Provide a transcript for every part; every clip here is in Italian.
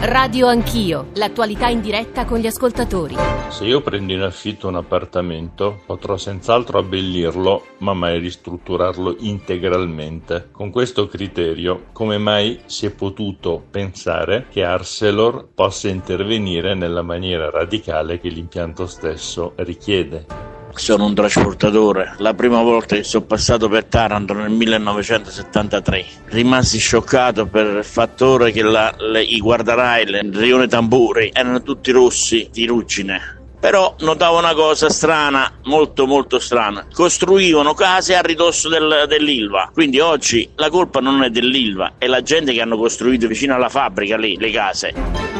Radio Anch'io, l'attualità in diretta con gli ascoltatori. Se io prendo in affitto un appartamento, potrò senz'altro abbellirlo, ma mai ristrutturarlo integralmente. Con questo criterio, come mai si è potuto pensare che Arcelor possa intervenire nella maniera radicale che l'impianto stesso richiede? Sono un trasportatore. La prima volta che sono passato per Taranto nel 1973, rimasi scioccato per il fattore che la, le, i guardarai, il rione tamburi, erano tutti rossi di ruggine. Però notavo una cosa strana, molto molto strana. Costruivano case a ridosso del, dell'Ilva. Quindi oggi la colpa non è dell'Ilva, è la gente che hanno costruito vicino alla fabbrica lì le case.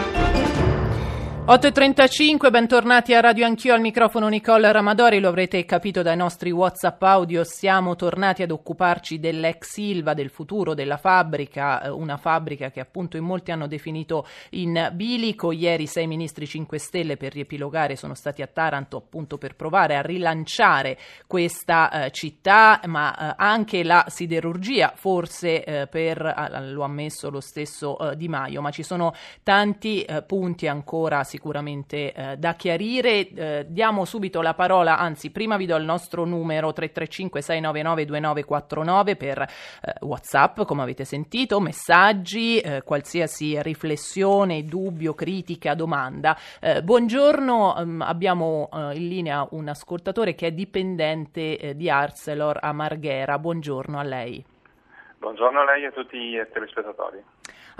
8.35, bentornati a Radio Anch'io al microfono Nicole Ramadori, lo avrete capito dai nostri WhatsApp audio, siamo tornati ad occuparci dell'ex Silva, del futuro della fabbrica, eh, una fabbrica che appunto in molti hanno definito in bilico, ieri sei ministri 5 Stelle per riepilogare sono stati a Taranto appunto per provare a rilanciare questa eh, città, ma eh, anche la siderurgia, forse eh, per, eh, lo ha ammesso lo stesso eh, Di Maio, ma ci sono tanti punti ancora sicuramente sicuramente eh, da chiarire. Eh, diamo subito la parola, anzi prima vi do il nostro numero 335 699 2949 per eh, Whatsapp, come avete sentito, messaggi, eh, qualsiasi riflessione, dubbio, critica, domanda. Eh, buongiorno, ehm, abbiamo eh, in linea un ascoltatore che è dipendente di Arcelor a Marghera. Buongiorno a lei. Buongiorno a lei e a tutti i telespettatori.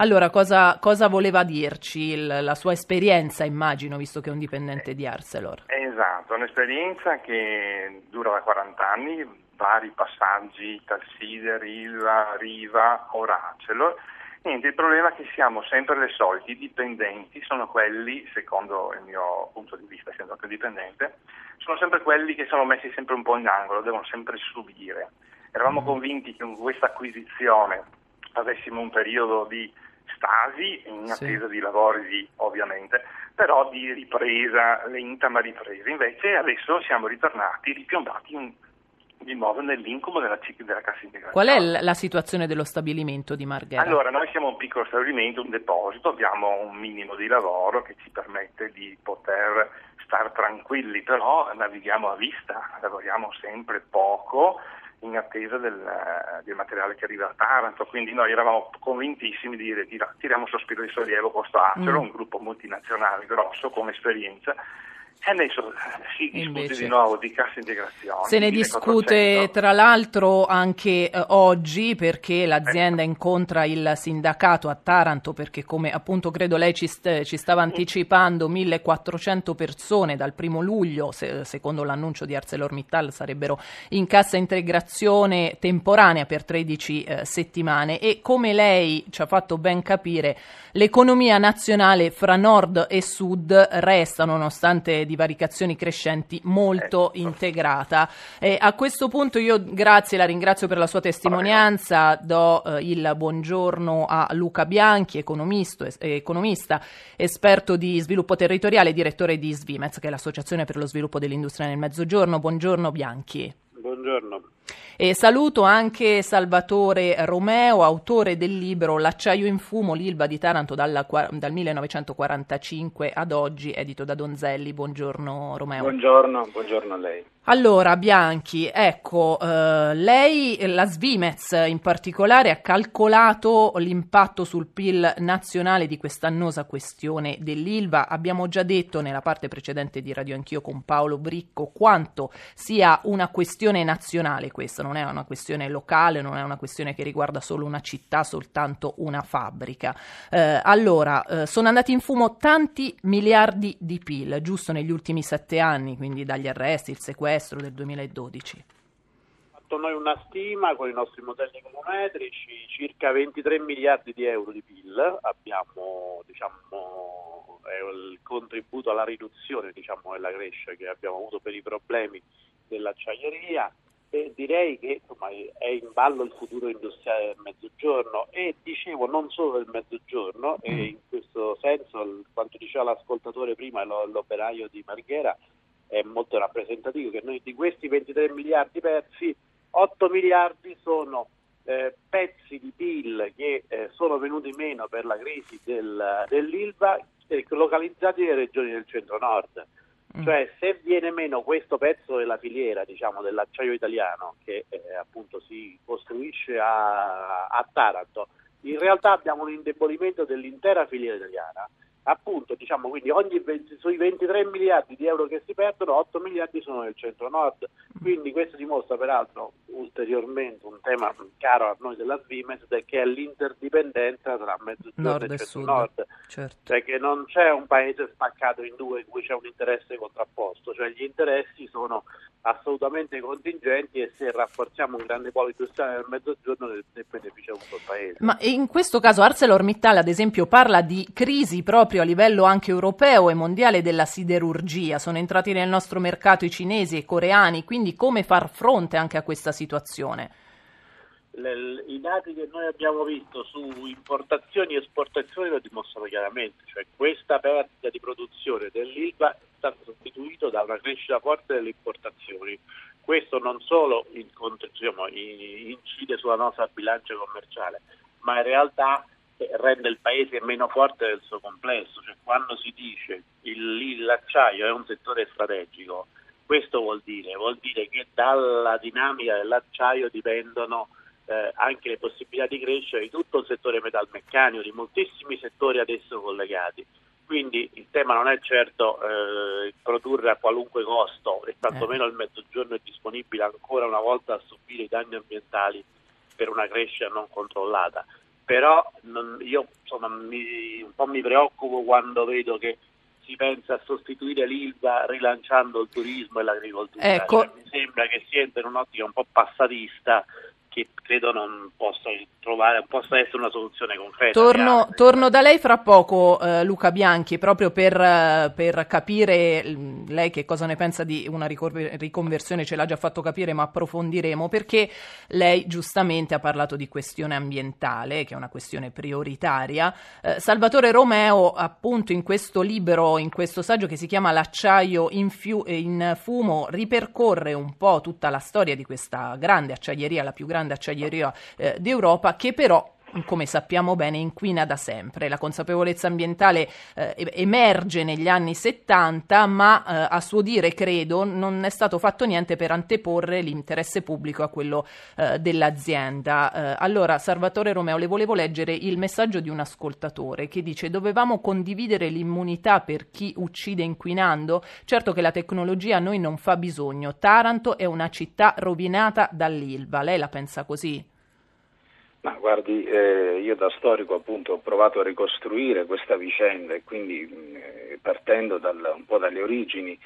Allora, cosa, cosa voleva dirci il, la sua esperienza, immagino, visto che è un dipendente di Arcelor? Esatto, un'esperienza che dura da 40 anni, vari passaggi, Talsider, Riva, ora Arcelor. Niente, il problema è che siamo sempre le soliti, i dipendenti sono quelli, secondo il mio punto di vista, essendo anche dipendente, sono sempre quelli che sono messi sempre un po' in angolo, devono sempre subire. Eravamo mm. convinti che con questa acquisizione avessimo un periodo di stasi, in attesa sì. di lavori ovviamente, però di ripresa, lenta ma ripresa. Invece adesso siamo ritornati, ripiombati in, di nuovo nell'incubo della, della cassa integrazione. Qual è la situazione dello stabilimento di Marghera? Allora, noi siamo un piccolo stabilimento, un deposito, abbiamo un minimo di lavoro che ci permette di poter stare tranquilli, però navighiamo a vista, lavoriamo sempre poco in attesa del, del, materiale che arriva a Taranto, quindi noi eravamo convintissimi di dire tiriamo un sospiro di sollievo con sto Acero, mm. un gruppo multinazionale grosso come esperienza e adesso si discute Invece, di nuovo di cassa integrazione. Se ne discute tra l'altro anche eh, oggi perché l'azienda ecco. incontra il sindacato a Taranto perché come appunto credo lei ci, st- ci stava anticipando 1400 persone dal primo luglio, se- secondo l'annuncio di ArcelorMittal sarebbero in cassa integrazione temporanea per 13 eh, settimane e come lei ci ha fatto ben capire l'economia nazionale fra nord e sud resta nonostante divaricazioni crescenti molto ecco. integrata. E a questo punto io grazie, la ringrazio per la sua testimonianza, do eh, il buongiorno a Luca Bianchi, economista, economista, esperto di sviluppo territoriale, direttore di Svimez, che è l'Associazione per lo sviluppo dell'industria nel Mezzogiorno. Buongiorno Bianchi. Buongiorno. E saluto anche Salvatore Romeo, autore del libro L'acciaio in fumo, l'Ilva di Taranto dalla, dal 1945 ad oggi, edito da Donzelli. Buongiorno Romeo. Buongiorno, buongiorno a lei. Allora, Bianchi, ecco, eh, lei, la Svimez in particolare, ha calcolato l'impatto sul PIL nazionale di questa annosa questione dell'ILVA. Abbiamo già detto nella parte precedente di Radio Anch'io con Paolo Bricco quanto sia una questione nazionale questa, non è una questione locale, non è una questione che riguarda solo una città, soltanto una fabbrica. Eh, allora, eh, sono andati in fumo tanti miliardi di PIL, giusto negli ultimi sette anni, quindi dagli arresti, il sequestro del 2012? fatto noi una stima con i nostri modelli econometrici, circa 23 miliardi di euro di PIL abbiamo diciamo, il contributo alla riduzione diciamo, della crescita che abbiamo avuto per i problemi dell'acciaieria e direi che insomma, è in ballo il futuro industriale del mezzogiorno e dicevo non solo del mezzogiorno e mm. in questo senso quanto diceva l'ascoltatore prima l'operaio di Marghera è molto rappresentativo che noi di questi 23 miliardi persi 8 miliardi sono eh, pezzi di PIL che eh, sono venuti meno per la crisi del, dell'ILVA eh, localizzati nelle regioni del centro-nord. Mm. Cioè se viene meno questo pezzo della filiera diciamo, dell'acciaio italiano che eh, appunto si costruisce a, a Taranto, in realtà abbiamo un indebolimento dell'intera filiera italiana appunto diciamo quindi ogni 20, sui 23 miliardi di euro che si perdono 8 miliardi sono nel centro nord quindi questo dimostra peraltro ulteriormente un tema caro a noi della Svimes che è l'interdipendenza tra mezzogiorno nord e centro nord certo. cioè che non c'è un paese spaccato in due in cui c'è un interesse contrapposto cioè gli interessi sono assolutamente contingenti e se rafforziamo un grande polo industriale nel mezzogiorno ne, ne beneficia tutto il paese. Ma in questo caso ArcelorMittal ad esempio parla di crisi proprio a livello anche europeo e mondiale della siderurgia. Sono entrati nel nostro mercato i cinesi e i coreani, quindi come far fronte anche a questa situazione? I dati che noi abbiamo visto su importazioni e esportazioni lo dimostrano chiaramente, cioè questa perdita di produzione dell'ILVA è stata sostituita da una crescita forte delle importazioni. Questo non solo incide sulla nostra bilancia commerciale, ma in realtà rende il paese meno forte del suo complesso, cioè quando si dice il, l'acciaio è un settore strategico, questo vuol dire? Vuol dire che dalla dinamica dell'acciaio dipendono eh, anche le possibilità di crescere di tutto il settore metalmeccanico, di moltissimi settori adesso collegati. Quindi il tema non è certo eh, produrre a qualunque costo e tantomeno il mezzogiorno è disponibile ancora una volta a subire i danni ambientali per una crescita non controllata però non, io insomma, mi, un po' mi preoccupo quando vedo che si pensa a sostituire l'ILVA rilanciando il turismo e l'agricoltura. Ecco. Cioè, mi sembra che sia in un'ottica un po' passatista che credo non possa trovare, possa essere una soluzione concreta. Torno, torno da lei fra poco, eh, Luca Bianchi, proprio per, eh, per, capire lei che cosa ne pensa di una riconversione, ce l'ha già fatto capire, ma approfondiremo, perché lei giustamente ha parlato di questione ambientale, che è una questione prioritaria. Eh, Salvatore Romeo, appunto, in questo libro, in questo saggio che si chiama L'acciaio in, fiu- in fumo, ripercorre un po' tutta la storia di questa grande acciaieria, la più grande acciaieria eh, d'Europa, che però come sappiamo bene, inquina da sempre. La consapevolezza ambientale eh, emerge negli anni 70, ma eh, a suo dire, credo, non è stato fatto niente per anteporre l'interesse pubblico a quello eh, dell'azienda. Eh, allora, Salvatore Romeo, le volevo leggere il messaggio di un ascoltatore che dice dovevamo condividere l'immunità per chi uccide inquinando? Certo che la tecnologia a noi non fa bisogno. Taranto è una città rovinata dall'Ilva. Lei la pensa così? Ma guardi, eh, io da storico appunto ho provato a ricostruire questa vicenda e quindi eh, partendo dal, un po' dalle origini,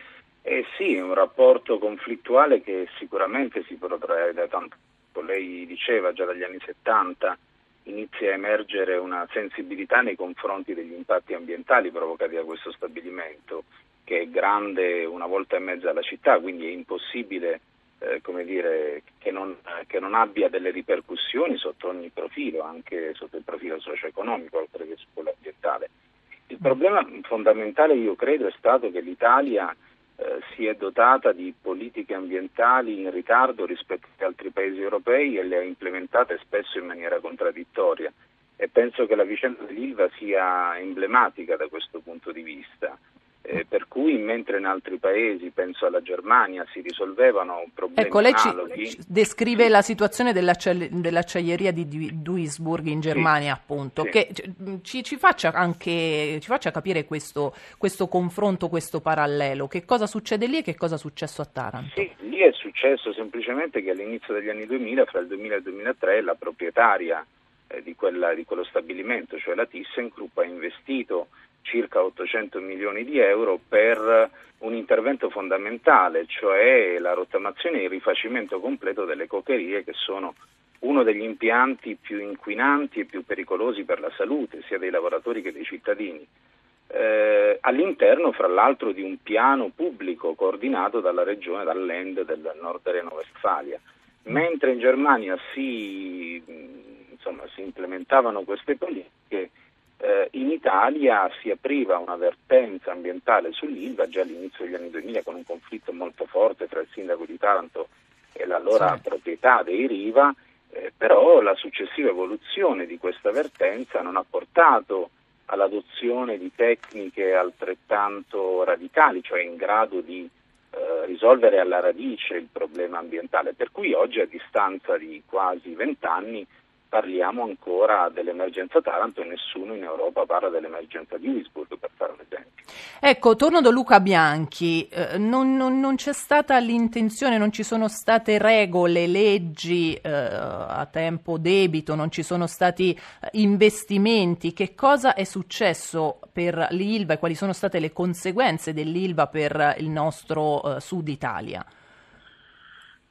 eh sì, un rapporto conflittuale che sicuramente si protrae da tanto tempo. Lei diceva già dagli anni 70 inizia a emergere una sensibilità nei confronti degli impatti ambientali provocati da questo stabilimento, che è grande una volta e mezza alla città, quindi è impossibile eh, come dire, che, non, che, non, abbia delle ripercussioni sotto ogni profilo, anche sotto il profilo socio-economico, oltre che su quello ambientale. Il problema fondamentale, io credo, è stato che l'Italia eh, si è dotata di politiche ambientali in ritardo rispetto ad altri paesi europei e le ha implementate spesso in maniera contraddittoria e penso che la vicenda dell'Ilva sia emblematica da questo punto di vista. Eh, per cui mentre in altri paesi, penso alla Germania, si risolvevano problemi ecco, lei analoghi, ci descrive sì. la situazione dell'acciaieria di Duisburg in Germania, sì. appunto, sì. che ci, ci, faccia anche ci faccia capire questo, questo, confronto, questo parallelo. Che cosa succede lì e che cosa è successo a Taranto? Sì, lì è successo semplicemente che all'inizio degli anni 2000, fra il 2000 e il 2003, la proprietaria eh, di, quella, di quello stabilimento, cioè la ThyssenKrupp, ha investito circa 800 milioni di euro per un intervento fondamentale, cioè la rottamazione e il rifacimento completo delle cocherie che sono uno degli impianti più inquinanti e più pericolosi per la salute sia dei lavoratori che dei cittadini. Eh, all'interno, fra l'altro, di un piano pubblico coordinato dalla regione, dall'End del Nord Reno-Westfalia. Mentre in Germania si, insomma, si implementavano queste politiche, eh, in Italia si apriva una vertenza ambientale sull'Ilva già all'inizio degli anni 2000 con un conflitto molto forte tra il sindaco di Taranto e l'allora sì. proprietà dei Riva, eh, però la successiva evoluzione di questa vertenza non ha portato all'adozione di tecniche altrettanto radicali, cioè in grado di eh, risolvere alla radice il problema ambientale, per cui oggi a distanza di quasi vent'anni parliamo ancora dell'emergenza Taranto e nessuno in Europa parla dell'emergenza di Duisburg, per fare un esempio. Ecco, torno da Luca Bianchi, eh, non, non, non, c'è stata l'intenzione, non ci sono state regole, leggi eh, a tempo debito, non ci sono stati eh, investimenti, che cosa è successo per l'ILVA e quali sono state le conseguenze dell'ILVA per il nostro eh, sud Italia?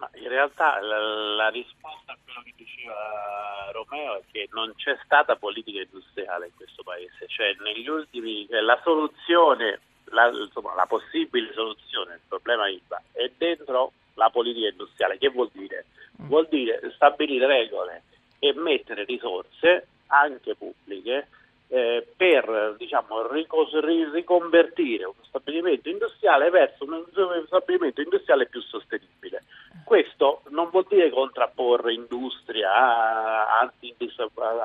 Ma in realtà la, la, risposta a quello che diceva Romeo è che non c'è stata politica industriale in questo paese, cioè negli ultimi la soluzione, la, insomma, la possibile soluzione del problema IVA è dentro la politica industriale. Che vuol dire? Mm. Vuol dire stabilire regole e mettere risorse anche pubbliche eh, per diciamo, ricos- riconvertire uno stabilimento industriale verso un stabilimento industriale più sostenibile. Questo non vuol dire contrapporre industria a, a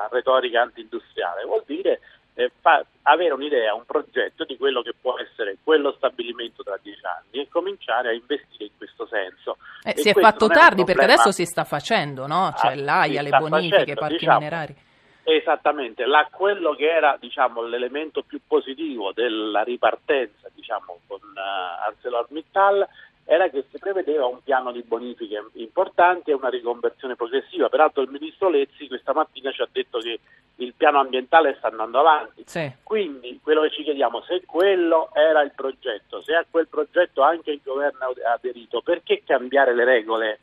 retorica anti-industriale, vuol dire eh, fa, avere un'idea, un progetto di quello che può essere quello stabilimento tra dieci anni e cominciare a investire in questo senso. Eh, si è fatto tardi perché adesso si sta facendo, no? C'è ah, l'AIA, le bonifiche, i parchi diciamo, minerari. Esattamente, La, quello che era diciamo, l'elemento più positivo della ripartenza diciamo, con uh, ArcelorMittal era che si prevedeva un piano di bonifiche importanti e una riconversione progressiva. Peraltro il ministro Lezzi questa mattina ci ha detto che il piano ambientale sta andando avanti. Sì. Quindi quello che ci chiediamo, se quello era il progetto, se a quel progetto anche il governo ha aderito, perché cambiare le regole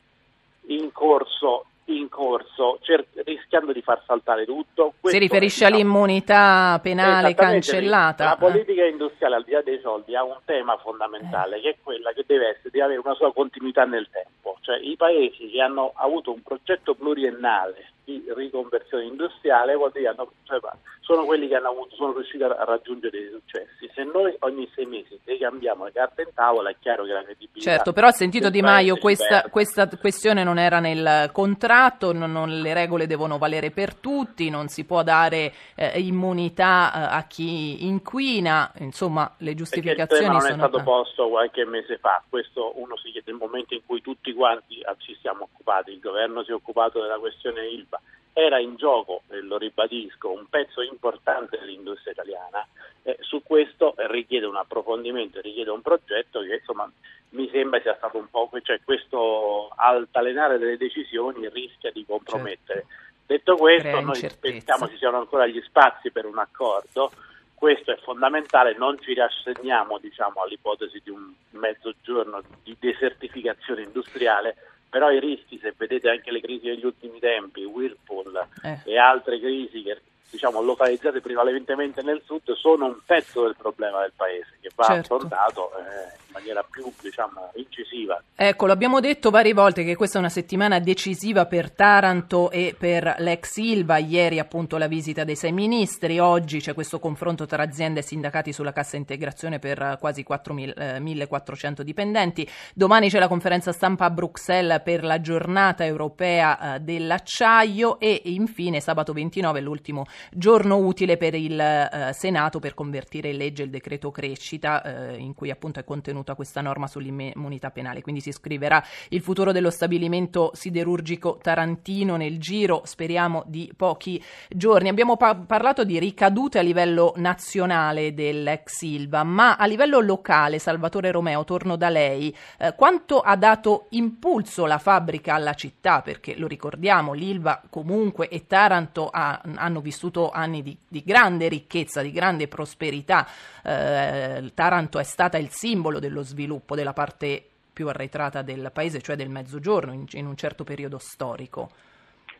in corso in corso, cer- rischiando di far saltare tutto. Questo si riferisce diciamo, all'immunità penale cancellata? La politica industriale, al di là dei soldi, ha un tema fondamentale, eh. che è quella che deve essere di avere una sua continuità nel tempo. Cioè i paesi che hanno avuto un progetto pluriennale di riconversione industriale vuol dire hanno, cioè, sono quelli che hanno avuto, sono riusciti a raggiungere dei successi. Se noi ogni sei mesi ricambiamo le carte in tavola è chiaro che la credibilità... Certo, però ho sentito Di Maio, questa, questa, questione non era nel contratto, non, non, le regole devono valere per tutti, non si può dare eh, immunità eh, a chi inquina, insomma le giustificazioni sono... il tema non è stato posto qualche mese fa, questo uno si chiede nel momento in cui tutti quanti ci siamo occupati, il governo si è occupato della questione ILVA, era in gioco, e lo ribadisco, un pezzo importante dell'industria italiana, eh, su questo richiede un approfondimento, richiede un progetto che insomma mi sembra sia stato un po', cioè questo altalenare delle decisioni rischia di compromettere. Certo. Detto questo, noi pensiamo ci siano ancora gli spazi per un accordo, questo è fondamentale, non ci rassegniamo diciamo, all'ipotesi di un mezzogiorno di desertificazione industriale, però i rischi, se vedete anche le crisi degli ultimi tempi, Whirlpool eh. e altre crisi che diciamo, localizzate prevalentemente nel sud, sono un pezzo del problema del paese che va certo. affrontato eh, maniera più diciamo, incisiva. Ecco, l'abbiamo detto varie volte che questa è una settimana decisiva per Taranto e per l'ex Ilva. Ieri appunto la visita dei sei ministri, oggi c'è questo confronto tra aziende e sindacati sulla cassa integrazione per quasi 4, eh, 1400 dipendenti. Domani c'è la conferenza stampa a Bruxelles per la giornata europea eh, dell'acciaio e infine sabato 29 l'ultimo giorno utile per il eh, Senato per convertire in legge il decreto crescita eh, in cui appunto è contenuta questa norma sull'immunità penale. Quindi si scriverà il futuro dello stabilimento siderurgico tarantino nel giro, speriamo, di pochi giorni. Abbiamo pa- parlato di ricadute a livello nazionale dell'ex Silva, ma a livello locale, Salvatore Romeo, torno da lei, eh, quanto ha dato impulso la fabbrica alla città? Perché lo ricordiamo, l'Ilva comunque e Taranto ha, hanno vissuto vissuto anni di, di grande ricchezza, di grande prosperità. Eh, Taranto è stata il simbolo dello sviluppo della parte più arretrata del paese, cioè del mezzogiorno, in, in un certo periodo storico.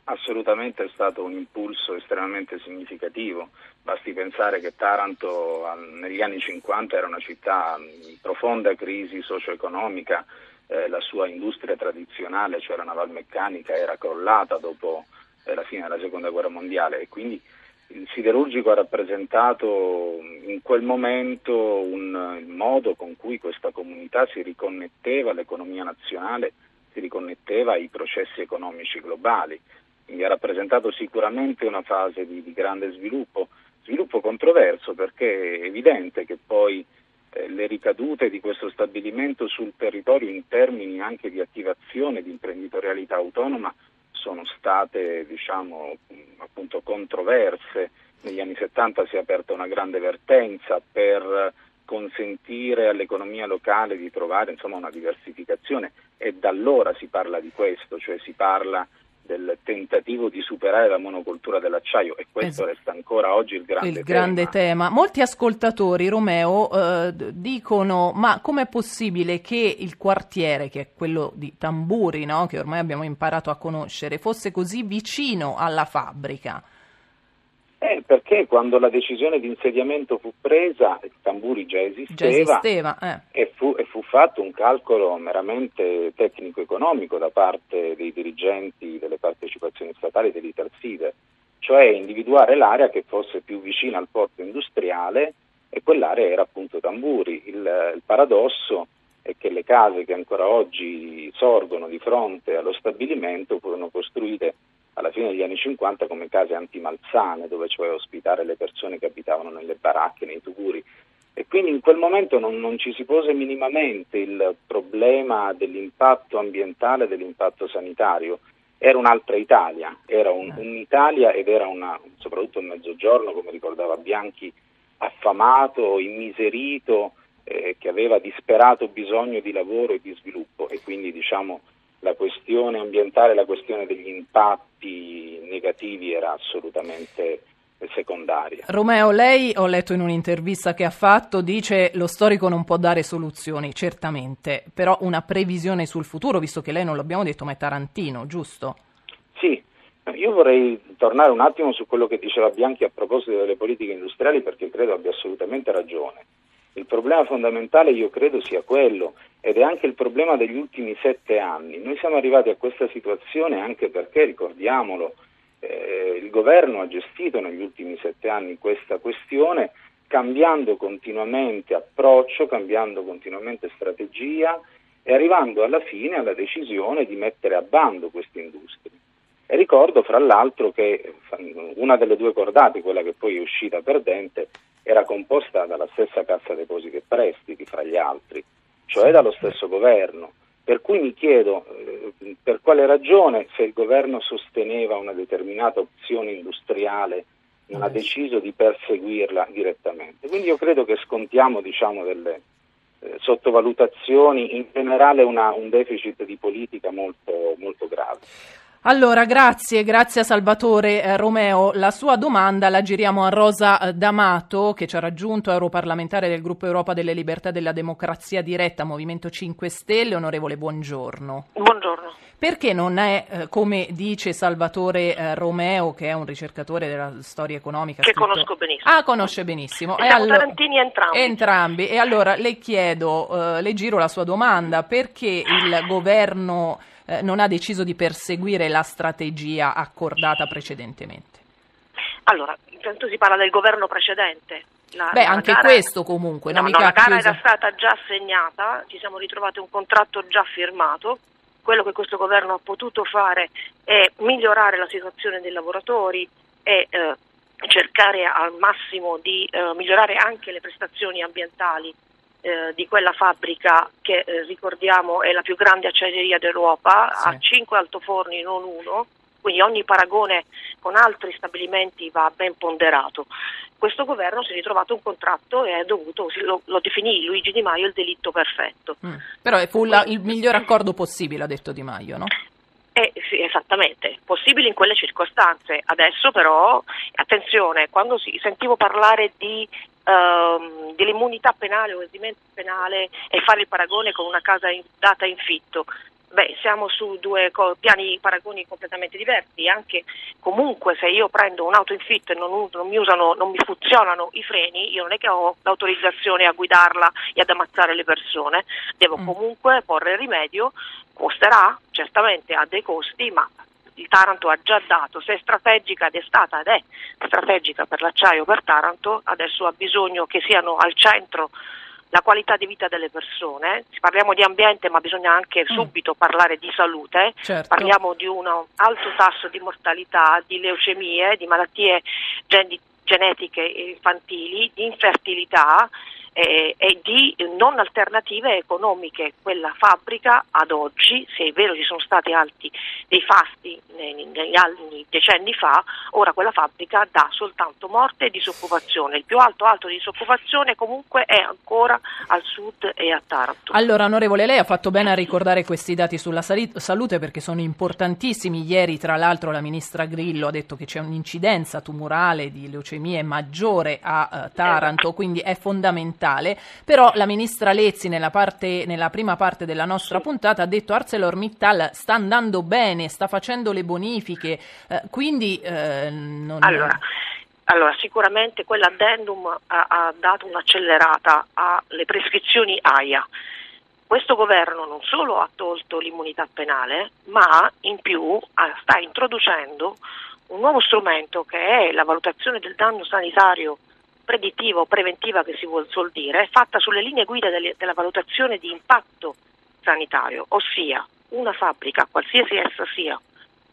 Assolutamente è stato un impulso estremamente significativo. Basti pensare che Taranto negli anni 50 era una città in profonda crisi socio-economica, eh, la sua industria tradizionale, cioè la navalmeccanica, era crollata dopo la fine della seconda guerra mondiale e quindi il siderurgico ha rappresentato in quel momento un, il modo con cui questa comunità si riconnetteva all'economia nazionale, si riconnetteva ai processi economici globali. quindi ha rappresentato sicuramente una fase di, di grande sviluppo, sviluppo controverso perché è evidente che poi eh, le ricadute di questo stabilimento sul territorio in termini anche di attivazione di imprenditorialità autonoma sono state diciamo, appunto controverse. Negli anni 70 si è aperta una grande vertenza per consentire all'economia locale di trovare insomma, una diversificazione e da allora si parla di questo, cioè si parla del tentativo di superare la monocultura dell'acciaio e questo esatto. resta ancora oggi il grande, il grande tema. Molti ascoltatori, Romeo, eh, dicono ma com'è possibile che il quartiere, che è quello di Tamburi, no? che ormai abbiamo imparato a conoscere, fosse così vicino alla fabbrica? Eh, perché quando la decisione di insediamento fu presa, il Tamburi già esisteva, già esisteva eh. e, fu, e, fu, fatto un calcolo meramente tecnico-economico da parte dei dirigenti delle partecipazioni statali dell'Italside, cioè individuare l'area che fosse più vicina al porto industriale e quell'area era appunto Tamburi. Il, il paradosso è che le case che ancora oggi sorgono di fronte allo stabilimento furono costruite alla fine degli anni 50 come case antimalsane, dove cioè ospitare le persone che abitavano nelle baracche, nei tuguri. E quindi in quel momento non, non ci si pose minimamente il problema dell'impatto ambientale, dell'impatto sanitario. Era un'altra Italia, era un, eh. un'Italia ed era una, soprattutto il mezzogiorno, come ricordava Bianchi, affamato, immiserito, eh, che aveva disperato bisogno di lavoro e di sviluppo e quindi diciamo la questione ambientale, la questione degli impatti negativi era assolutamente secondaria. Romeo, lei ho letto in un'intervista che ha fatto, dice lo storico non può dare soluzioni, certamente, però una previsione sul futuro, visto che lei non l'abbiamo detto, ma è Tarantino, giusto? Sì, io vorrei tornare un attimo su quello che diceva Bianchi a proposito delle politiche industriali perché credo abbia assolutamente ragione. Il problema fondamentale io credo sia quello ed è anche il problema degli ultimi sette anni. Noi siamo arrivati a questa situazione anche perché, ricordiamolo, eh, il governo ha gestito negli ultimi sette anni questa questione cambiando continuamente approccio, cambiando continuamente strategia e arrivando alla fine alla decisione di mettere a bando queste industrie. E ricordo fra l'altro che una delle due cordate, quella che poi è uscita perdente, era composta dalla stessa Cassa Depositi e Prestiti, fra gli altri, cioè dallo stesso governo. Per cui mi chiedo eh, per quale ragione, se il governo sosteneva una determinata opzione industriale, non ha deciso di perseguirla direttamente. Quindi io credo che scontiamo diciamo, delle eh, sottovalutazioni, in generale una, un deficit di politica molto, molto grave. Allora, grazie, grazie a Salvatore eh, Romeo. La sua domanda la giriamo a Rosa eh, D'Amato, che ci ha raggiunto, europarlamentare del Gruppo Europa delle Libertà e della Democrazia Diretta, Movimento 5 Stelle. Onorevole, buongiorno. Buongiorno. Perché non è, eh, come dice Salvatore eh, Romeo, che è un ricercatore della storia economica? Che scritto... conosco benissimo. Ah, conosce benissimo. E allora... Tarantini entrambi. Entrambi. E allora le chiedo, eh, le giro la sua domanda, perché il governo eh, non ha deciso di perseguire la strategia accordata precedentemente? Allora, intanto si parla del governo precedente. La, Beh, la anche gara... questo comunque. No, no, la gara chiusa... era stata già assegnata, ci siamo ritrovati un contratto già firmato. Quello che questo governo ha potuto fare è migliorare la situazione dei lavoratori e eh, cercare al massimo di eh, migliorare anche le prestazioni ambientali eh, di quella fabbrica che eh, ricordiamo è la più grande acciaieria d'Europa, sì. ha cinque altoforni, non uno, quindi ogni paragone con altri stabilimenti va ben ponderato. Questo governo si è ritrovato un contratto e dovuto, lo, lo, definì Luigi Di Maio il delitto perfetto. Mm. Però fu la, il miglior accordo possibile, ha detto Di Maio, no? Eh, sì, esattamente, possibile in quelle circostanze. Adesso però, attenzione, quando si, sentivo parlare di ehm, dell'immunità penale o esimento penale e fare il paragone con una casa in, data in fitto. Beh, siamo su due co- piani paragoni completamente diversi, anche comunque se io prendo un'auto in fitto e non, non, mi usano, non mi funzionano i freni, io non è che ho l'autorizzazione a guidarla e ad ammazzare le persone, devo mm. comunque porre rimedio, costerà, certamente ha dei costi, ma il Taranto ha già dato, se è strategica ed è stata ed è strategica per l'acciaio per Taranto, adesso ha bisogno che siano al centro la qualità di vita delle persone, parliamo di ambiente ma bisogna anche mm. subito parlare di salute, certo. parliamo di un alto tasso di mortalità, di leucemie, di malattie genetiche infantili, di infertilità eh, e di non alternative economiche. Quella fabbrica ad oggi, se è vero ci sono stati alti dei fasti negli anni, decenni fa, ora quella fabbrica dà soltanto morte e disoccupazione. Il più alto alto di disoccupazione comunque è ancora al sud e a Taranto. Allora, onorevole, lei ha fatto bene a ricordare questi dati sulla salute perché sono importantissimi. Ieri, tra l'altro, la ministra Grillo ha detto che c'è un'incidenza tumorale di leucemie maggiore a uh, Taranto, quindi è fondamentale fondamentale, però la ministra Lezzi nella, parte, nella prima parte della nostra puntata ha detto ArcelorMittal sta andando bene, sta facendo le bonifiche, eh, quindi eh, non... Allora. Allora, sicuramente quell'addendum ha, ha, dato un'accelerata alle prescrizioni AIA. Questo governo non solo ha tolto l'immunità penale, ma in più sta introducendo un nuovo strumento che è la valutazione del danno sanitario predittiva o preventiva che si vuol dire, è fatta sulle linee guida delle, della valutazione di impatto sanitario, ossia una fabbrica, qualsiasi essa sia,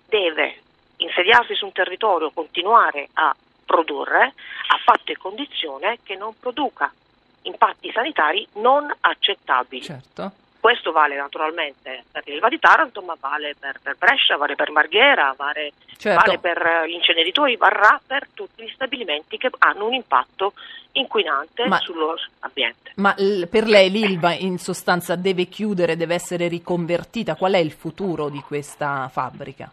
deve insediarsi su un territorio, continuare a produrre a patto e condizione che non produca impatti sanitari non accettabili. Certo. Questo vale naturalmente per l'Ilva di Taranto, ma vale per, per Brescia, vale per Marghera, vale, certo. vale per gli inceneritori, varrà per tutti gli stabilimenti che hanno un impatto inquinante ma, sull'ambiente. Ma l- per lei l'Ilva in sostanza deve chiudere, deve essere riconvertita? Qual è il futuro di questa fabbrica?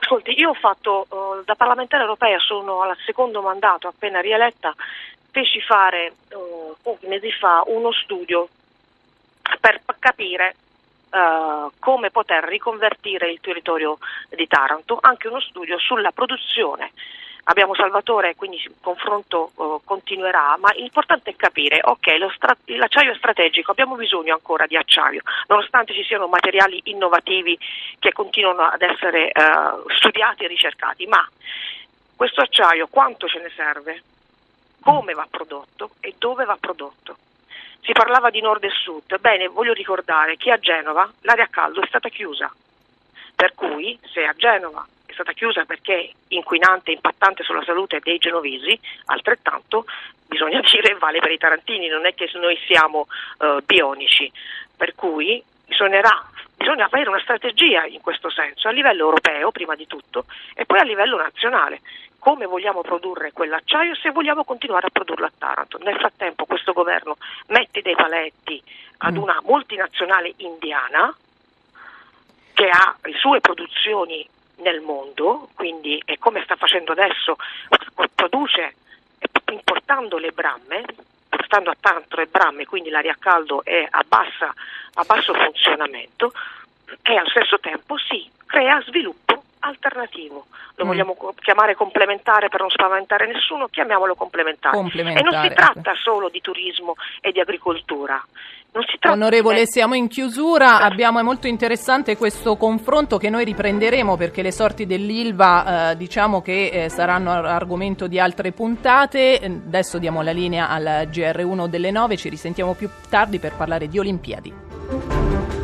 Ascolti, io ho fatto, uh, da parlamentare europea sono al secondo mandato, appena rieletta, feci fare uh, pochi mesi fa uno studio per capire Uh, come poter riconvertire il territorio di Taranto, anche uno studio sulla produzione. Abbiamo Salvatore, quindi il confronto uh, continuerà, ma l'importante è capire, ok, stra- l'acciaio è strategico, abbiamo bisogno ancora di acciaio, nonostante ci siano materiali innovativi che continuano ad essere uh, studiati e ricercati, ma questo acciaio quanto ce ne serve? Come va prodotto e dove va prodotto? Si parlava di nord e sud, bene, voglio ricordare che a Genova l'area a caldo è stata chiusa, per cui se a Genova è stata chiusa perché inquinante e impattante sulla salute dei genovesi, altrettanto bisogna dire vale per i tarantini, non è che noi siamo uh, bionici, per cui bisognerà, bisogna avere una strategia in questo senso a livello europeo prima di tutto e poi a livello nazionale come vogliamo produrre quell'acciaio se vogliamo continuare a produrlo a Taranto. Nel frattempo questo governo mette dei paletti ad mm. una multinazionale indiana che ha le sue produzioni nel mondo, quindi è come sta facendo adesso, produce importando le bramme, portando a Taranto le bramme, quindi l'aria a caldo è a, bassa, a basso funzionamento e allo stesso tempo si crea sviluppo alternativo. Lo mm. vogliamo chiamare complementare per non spaventare nessuno, chiamiamolo complementare. complementare. E non si tratta solo di turismo e di agricoltura. Onorevole, di... siamo in chiusura, certo. abbiamo, è molto interessante questo confronto che noi riprenderemo perché le sorti dell'Ilva eh, diciamo che eh, saranno argomento di altre puntate. Adesso diamo la linea al GR1 delle 9, ci risentiamo più tardi per parlare di Olimpiadi.